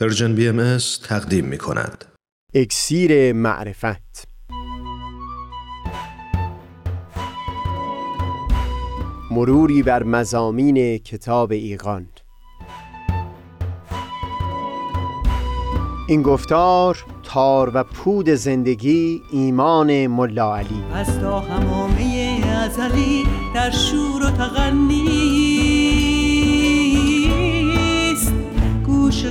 پرژن بی ام تقدیم می کند. اکسیر معرفت. مروری بر مزامین کتاب ایقان این گفتار تار و پود زندگی ایمان ملا علی. از تا همامه ازلی در شور و تغنیست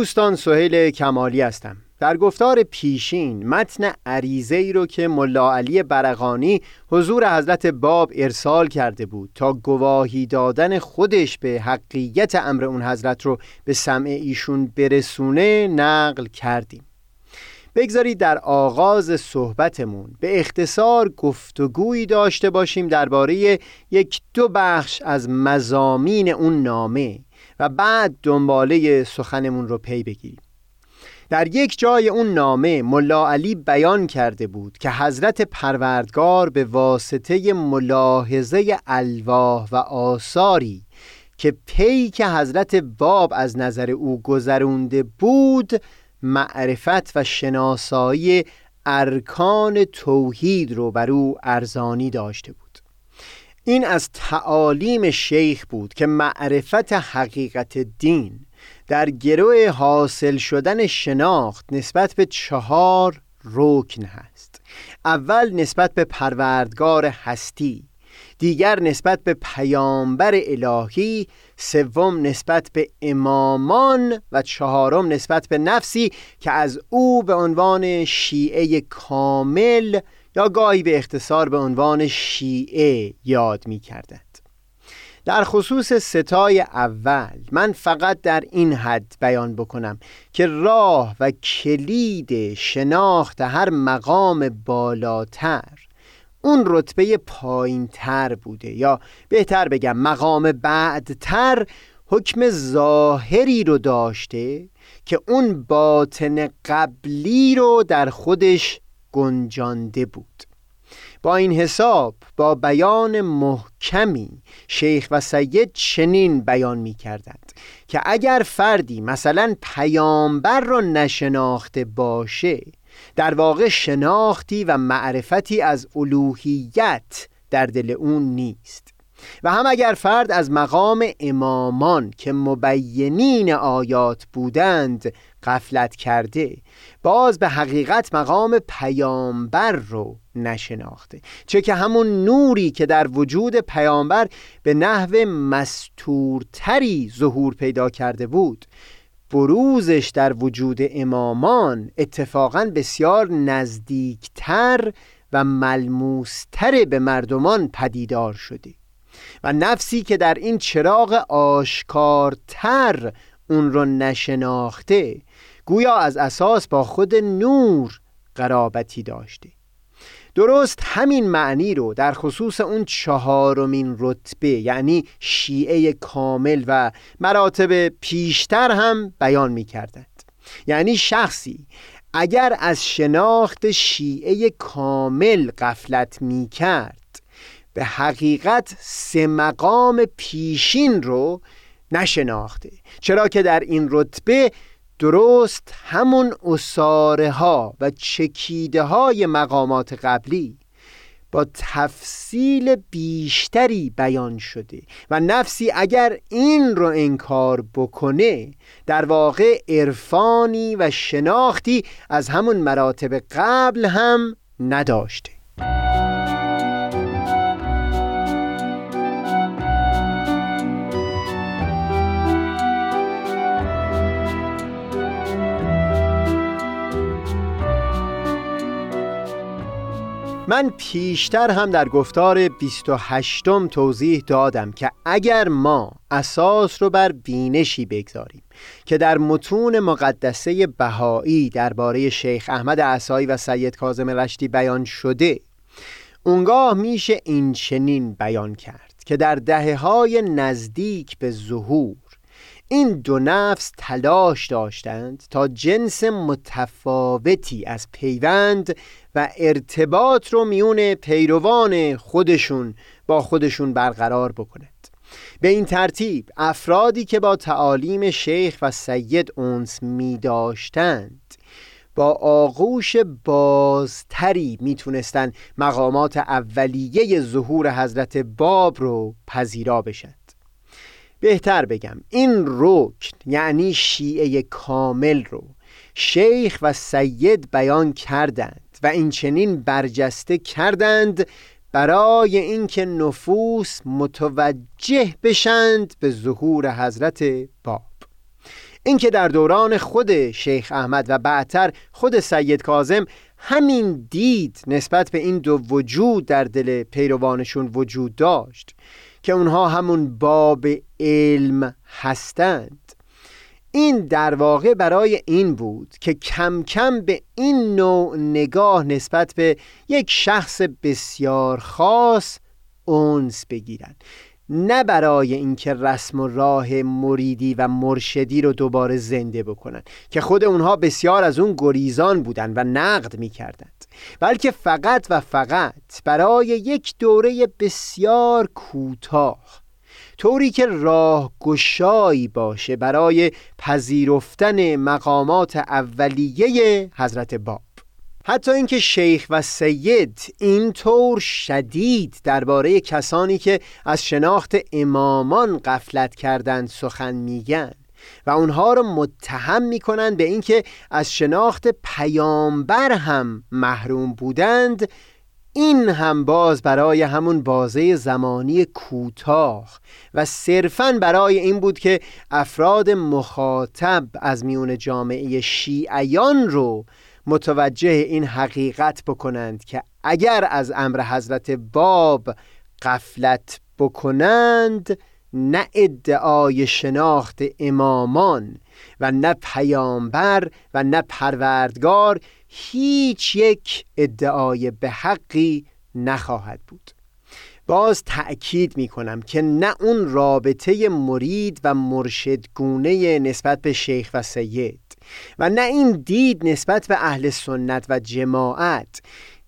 دوستان سهیل کمالی هستم. در گفتار پیشین متن عریضه ای رو که ملا علی برقانی حضور حضرت باب ارسال کرده بود تا گواهی دادن خودش به حقیقت امر اون حضرت رو به سمع ایشون برسونه نقل کردیم. بگذارید در آغاز صحبتمون به اختصار گفتگویی داشته باشیم درباره یک دو بخش از مزامین اون نامه. و بعد دنباله سخنمون رو پی بگیریم. در یک جای اون نامه ملا علی بیان کرده بود که حضرت پروردگار به واسطه ملاحظه الواح و آثاری که پی که حضرت باب از نظر او گذرونده بود معرفت و شناسایی ارکان توحید رو بر او ارزانی داشته بود. این از تعالیم شیخ بود که معرفت حقیقت دین در گروه حاصل شدن شناخت نسبت به چهار رکن هست. اول نسبت به پروردگار هستی دیگر نسبت به پیامبر الهی سوم نسبت به امامان و چهارم نسبت به نفسی که از او به عنوان شیعه کامل یا گاهی به اختصار به عنوان شیعه یاد می کردند در خصوص ستای اول من فقط در این حد بیان بکنم که راه و کلید شناخت هر مقام بالاتر اون رتبه پایین تر بوده یا بهتر بگم مقام بعدتر حکم ظاهری رو داشته که اون باطن قبلی رو در خودش گنجانده بود. با این حساب با بیان محکمی شیخ و سید چنین بیان می کردند که اگر فردی مثلا پیامبر را نشناخته باشه در واقع شناختی و معرفتی از الوهیت در دل اون نیست. و هم اگر فرد از مقام امامان که مبینین آیات بودند غفلت کرده باز به حقیقت مقام پیامبر رو نشناخته. چه که همون نوری که در وجود پیامبر به نحو مستورتری ظهور پیدا کرده بود بروزش در وجود امامان اتفاقا بسیار نزدیکتر و ملموستر به مردمان پدیدار شده. و نفسی که در این چراغ آشکارتر اون رو نشناخته گویا از اساس با خود نور قرابتی داشته. درست همین معنی رو در خصوص اون چهارمین رتبه یعنی شیعه کامل و مراتب پیشتر هم بیان می کردند یعنی شخصی اگر از شناخت شیعه کامل قفلت می کرد به حقیقت سه مقام پیشین رو نشناخته. چرا که در این رتبه درست همون اصاره ها و چکیده های مقامات قبلی با تفصیل بیشتری بیان شده و نفسی اگر این رو انکار بکنه در واقع عرفانی و شناختی از همون مراتب قبل هم نداشته. من پیشتر هم در گفتار 28 م توضیح دادم که اگر ما اساس رو بر بینشی بگذاریم که در متون مقدسه بهایی درباره شیخ احمد عصایی و سید کاظم رشتی بیان شده اونگاه میشه این چنین بیان کرد که در دهه های نزدیک به ظهور این دو نفس تلاش داشتند تا جنس متفاوتی از پیوند و ارتباط رو میون پیروان خودشون با خودشون برقرار بکند. به این ترتیب افرادی که با تعالیم شیخ و سید اونس می داشتند با آغوش بازتری می‌تونستن مقامات اولیه ظهور حضرت باب رو پذیرا بشن. بهتر بگم. این رکن یعنی شیعه کامل رو شیخ و سید بیان کردند و این چنین برجسته کردند برای اینکه نفوس متوجه بشند به ظهور حضرت باب. اینکه در دوران خود شیخ احمد و بعدتر خود سید کازم همین دید نسبت به این دو وجود در دل پیروانشون وجود داشت. که اونها همون باب علم هستند. این در واقع برای این بود که کم کم به این نوع نگاه نسبت به یک شخص بسیار خاص اونس بگیرند. نه برای اینکه رسم و راه مریدی و مرشدی رو دوباره زنده بکنن که خود اونها بسیار از اون گریزان بودن و نقد می‌کردند بلکه فقط و فقط برای یک دوره بسیار کوتاه طوری که راه گشایی باشه برای پذیرفتن مقامات اولیه حضرت باب. حتی اینکه شیخ و سید اینطور شدید درباره کسانی که از شناخت امامان قفلت کردند سخن میگن و اونها رو متهم می‌کنند به اینکه از شناخت پیامبر هم محروم بودند این هم باز برای همون بازه زمانی کوتاه و صرفا برای این بود که افراد مخاطب از میون جامعه شیعیان رو متوجه این حقیقت بکنند که اگر از امر حضرت باب قفلت بکنند نه ادعای شناخت امامان و نه پیامبر و نه پروردگار هیچ یک ادعای به حقی نخواهد بود. باز تأکید می کنم که نه اون رابطه مرید و مرشدگونه نسبت به شیخ و سید و نه این دید نسبت به اهل سنت و جماعت.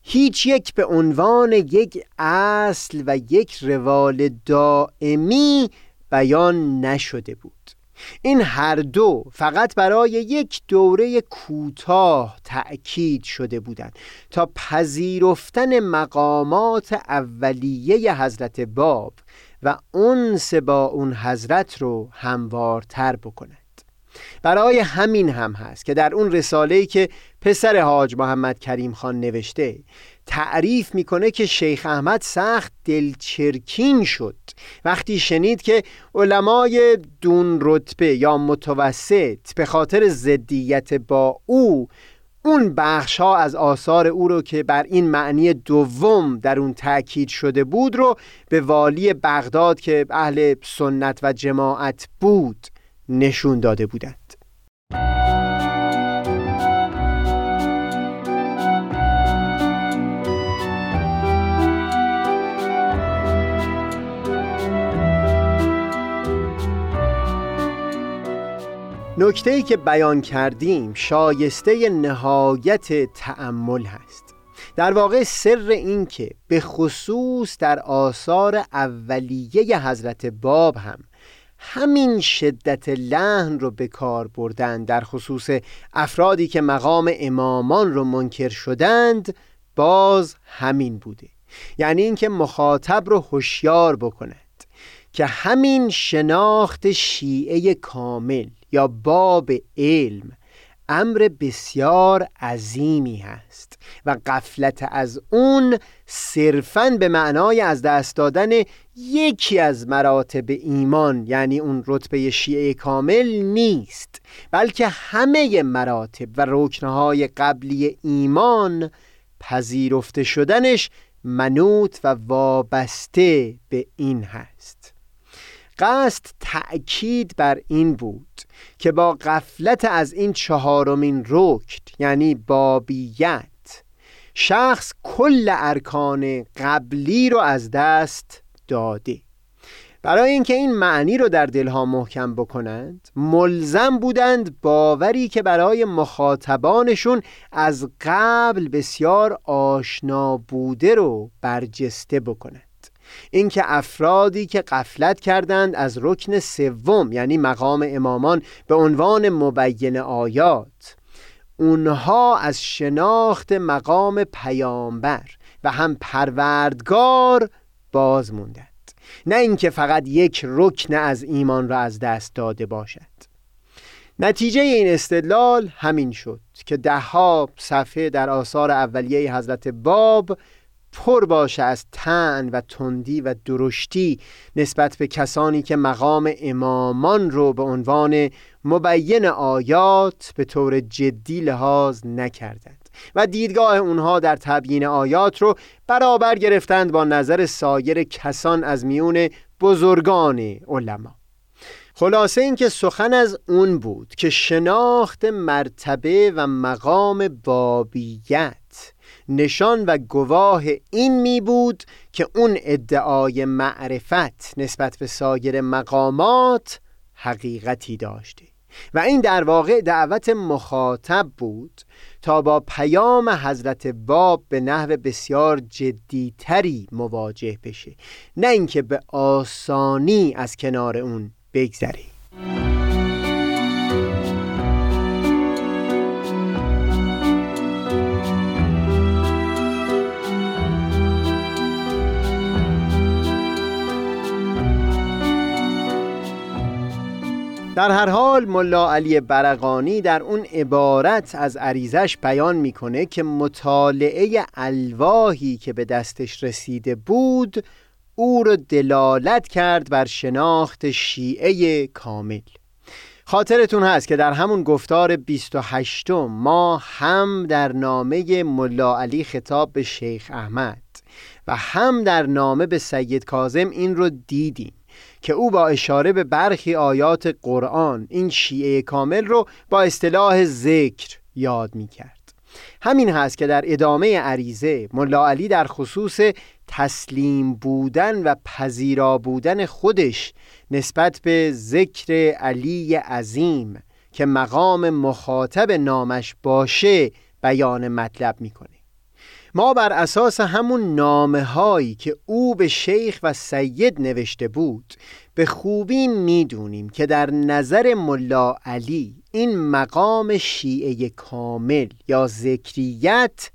هیچ یک به عنوان یک اصل و یک روال دائمی بیان نشده بود. این هر دو فقط برای یک دوره کوتاه تأکید شده بودند تا پذیرفتن مقامات اولیه حضرت باب و اونس با اون حضرت رو هموارتر بکنه برای همین هم هست که در اون رساله‌ای که پسر حاج محمد کریم خان نوشته تعریف می‌کنه که شیخ احمد سخت دلچرکین شد. وقتی شنید که علمای دون رتبه یا متوسط به خاطر زدیت با او اون بخش ها از آثار او رو که بر این معنی دوم در اون تاکید شده بود رو به والی بغداد که اهل سنت و جماعت بود نشون داده بودند. نکته ای که بیان کردیم شایسته نهایت تأمل هست. در واقع سر این که به خصوص در آثار اولیه حضرت باب هم همین شدت لحن رو به کار بردن در خصوص افرادی که مقام امامان رو منکر شدند باز همین بوده. یعنی اینکه مخاطب رو هوشیار بکند که همین شناخت شیعه کامل یا باب علم امر بسیار عظیمی هست و قفلت از اون صرفا به معنای از دست دادن یکی از مراتب ایمان یعنی اون رتبه شیعه کامل نیست بلکه همه مراتب و رکنهای قبلی ایمان پذیرفته شدنش منوط و وابسته به این هست. قصد تأکید بر این بود که با قفلت از این چهارمین رکن یعنی بابیت شخص کل ارکان قبلی رو از دست داده. برای اینکه این معنی رو در دلها محکم بکنند ملزم بودند باوری که برای مخاطبانشون از قبل بسیار آشنا بوده رو برجسته بکنند. اینکه افرادی که قفلت کردند از رکن سوم یعنی مقام امامان به عنوان مبین آیات اونها از شناخت مقام پیامبر و هم پروردگار باز موندند. نه اینکه فقط یک رکن از ایمان را از دست داده باشد. نتیجه این استدلال همین شد که دهها صفحه در آثار اولیه حضرت باب پر باشه از تن و تندی و درشتی نسبت به کسانی که مقام امامان رو به عنوان مبین آیات به طور جدی لحاظ نکردند و دیدگاه اونها در تبیین آیات رو برابر گرفتند با نظر سایر کسان از میون بزرگان علما. خلاصه اینکه سخن از اون بود که شناخت مرتبه و مقام بابیت. نشان و گواه این می بود که اون ادعای معرفت نسبت به سایر مقامات حقیقتی داشته. و این در واقع دعوت مخاطب بود تا با پیام حضرت باب به نحو بسیار جدیتری مواجه بشه. نه اینکه به آسانی از کنار اون بگذره در هر حال ملا علی برقانی در اون عبارت از عریزش بیان می‌کنه که مطالعه الواهی که به دستش رسیده بود او را دلالت کرد بر شناخت شیعه کامل. خاطرتون هست که در همون گفتار 28 ما هم در نامه ملا علی خطاب به شیخ احمد و هم در نامه به سید کازم این رو دیدیم. که او با اشاره به برخی آیات قرآن این شیعه کامل رو با اصطلاح ذکر یاد می کرد همین هست که در ادامه عریضه ملا علی در خصوص تسلیم بودن و پذیرا بودن خودش نسبت به ذکر علی عظیم که مقام مخاطب نامش باشه بیان مطلب می‌کنه. ما بر اساس همون نامه هایی که او به شیخ و سید نوشته بود به خوبی می‌دونیم که در نظر ملا علی این مقام شیعه کامل یا ذکریت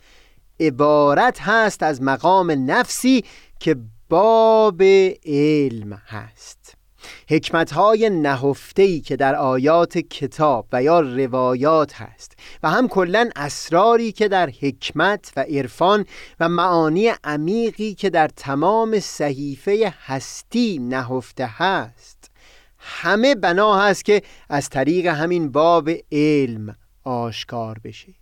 عبارت هست از مقام نفسی که باب علم هست. حکمت های که در آیات کتاب و یا روایات هست و هم کلا اسراری که در حکمت و عرفان و معانی عمیقی که در تمام صحیفه هستی نهفته هست. همه بنا هست که از طریق همین باب علم آشکار بشه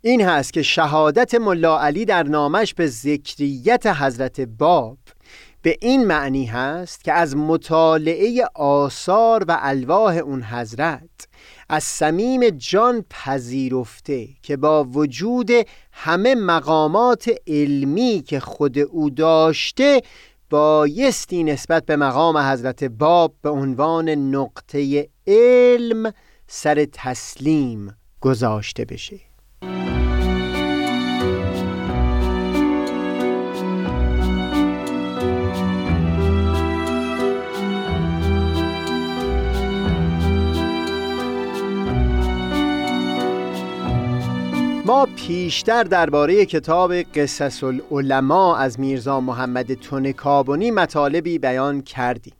این هست که شهادت ملا علی در نامش به ذکریت حضرت باب به این معنی هست که از مطالعه آثار و الواح اون حضرت از صمیم جان پذیرفته که با وجود همه مقامات علمی که خود او داشته بایستی نسبت به مقام حضرت باب به عنوان نقطه علم سر تسلیم گذاشته بشه. ما پیشتر درباره کتاب قصص العلماء از میرزا محمد تونکابونی مطالبی بیان کردیم.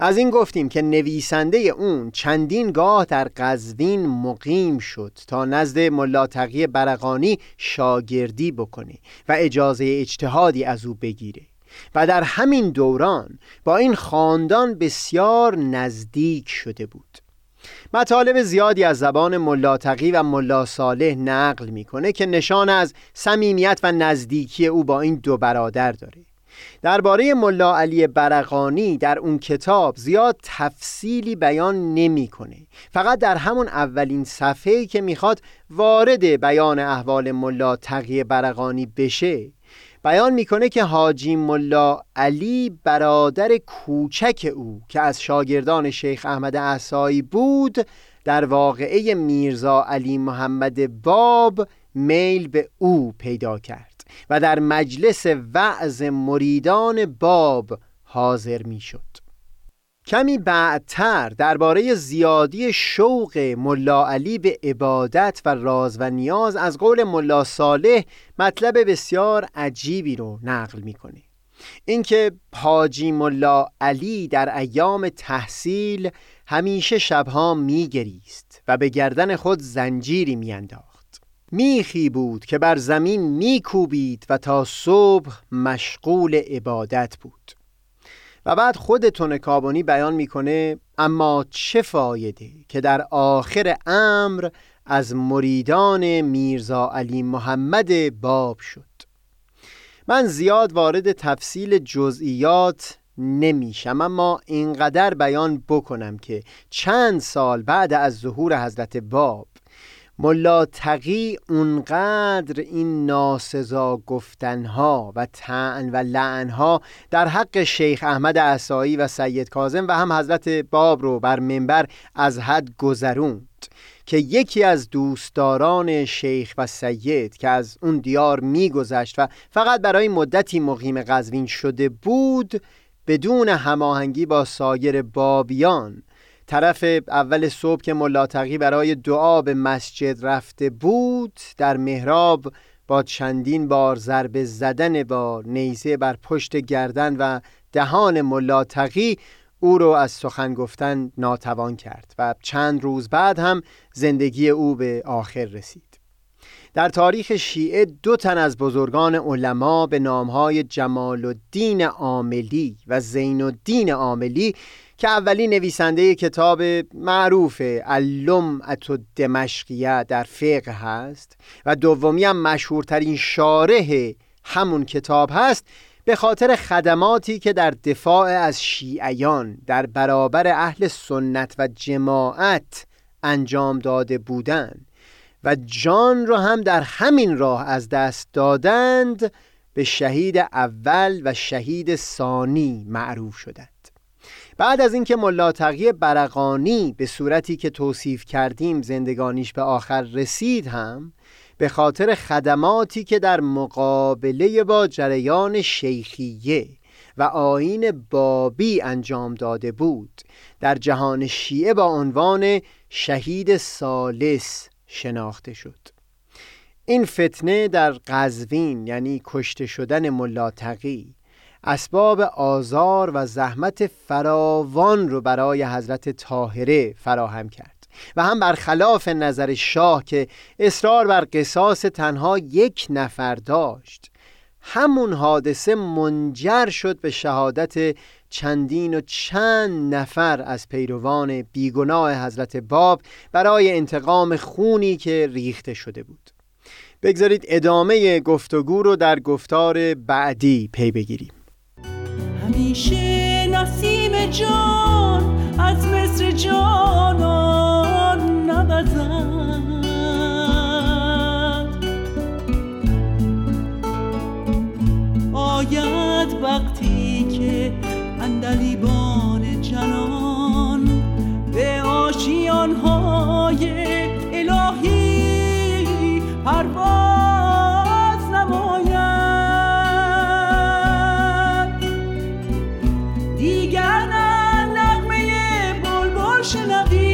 از این گفتیم که نویسنده اون چندین گاه در قزوین مقیم شد تا نزد ملاتقی برقانی شاگردی بکنه و اجازه اجتهادی از او بگیره و در همین دوران با این خاندان بسیار نزدیک شده بود. مطالب زیادی از زبان ملاتقی و ملا صالح نقل می‌کنه که نشان از صمیمیت و نزدیکی او با این دو برادر داره. درباره ملا علی برقانی در اون کتاب زیاد تفصیلی بیان نمی‌کنه. فقط در همون اولین صفحه‌ای که می‌خواد وارد بیان احوال ملا تقی برقانی بشه. بیان می‌کنه که حاجی ملا علی برادر کوچک او که از شاگردان شیخ احمد احسایی بود در واقعه میرزا علی محمد باب میل به او پیدا کرد و در مجلس وعظ مریدان باب حاضر می‌شد. کمی بعدتر درباره زیادی شوق ملا علی به عبادت و راز و نیاز از قول ملا صالح مطلب بسیار عجیبی رو نقل می‌کنه. اینکه حاجی ملا علی در ایام تحصیل همیشه شبها میگریست و به گردن خود زنجیری میانداخت. میخی بود که بر زمین میکوبید و تا صبح مشغول عبادت بود. و بعد خود تونکابونی بیان می‌کنه اما چه فایده که در آخر امر از مریدان میرزا علی محمد باب شد؟ من زیاد وارد تفصیل جزئیات نمیشم اما اینقدر بیان بکنم که چند سال بعد از ظهور حضرت باب ملا تقی اونقدر این ناسزا گفتنها و تعن و لعنها در حق شیخ احمد عصایی و سید کازم و هم حضرت باب رو بر منبر از حد گذروند که یکی از دوستداران شیخ و سید که از اون دیار میگذشت و فقط برای مدتی مقیم قزوین شده بود بدون هماهنگی با سایر بابیان طرف اول صبح که ملاتقی برای دعا به مسجد رفته بود در محراب با چندین بار ضربه زدن با نیزه بر پشت گردن و دهان ملاتقی او رو از سخن گفتن ناتوان کرد و چند روز بعد هم زندگی او به آخر رسید. در تاریخ شیعه دو تن از بزرگان علما به نامهای جمال الدین عاملی و زین الدین عاملی که اولی نویسنده کتاب معروف ات دمشقیه در فقه هست و دومی هم مشهورترین شارح همون کتاب هست به خاطر خدماتی که در دفاع از شیعیان در برابر اهل سنت و جماعت انجام داده بودند و جان را هم در همین راه از دست دادند به شهید اول و شهید ثانی معروف شدند. بعد از اینکه ملا تقی برقانی به صورتی که توصیف کردیم زندگانیش به آخر رسید هم به خاطر خدماتی که در مقابله با جریان شیخیه و آین بابی انجام داده بود در جهان شیعه با عنوان شهید سالس شناخته شد. این فتنه در قزوین یعنی کشته شدن ملا تقی اسباب آزار و زحمت فراوان رو برای حضرت طاهره فراهم کرد و هم برخلاف نظر شاه که اصرار بر قصاص تنها یک نفر داشت همون حادثه منجر شد به شهادت چندین و چند نفر از پیروان بیگناه حضرت باب برای انتقام خونی که ریخته شده بود. بگذارید ادامه گفتگو رو در گفتار بعدی پی بگیریم. همیشه نسیم جان از مصر جانان نبزد آید وقتی که اندلیبان جنان به آشیانهای الهی ocean of the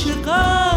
chegar.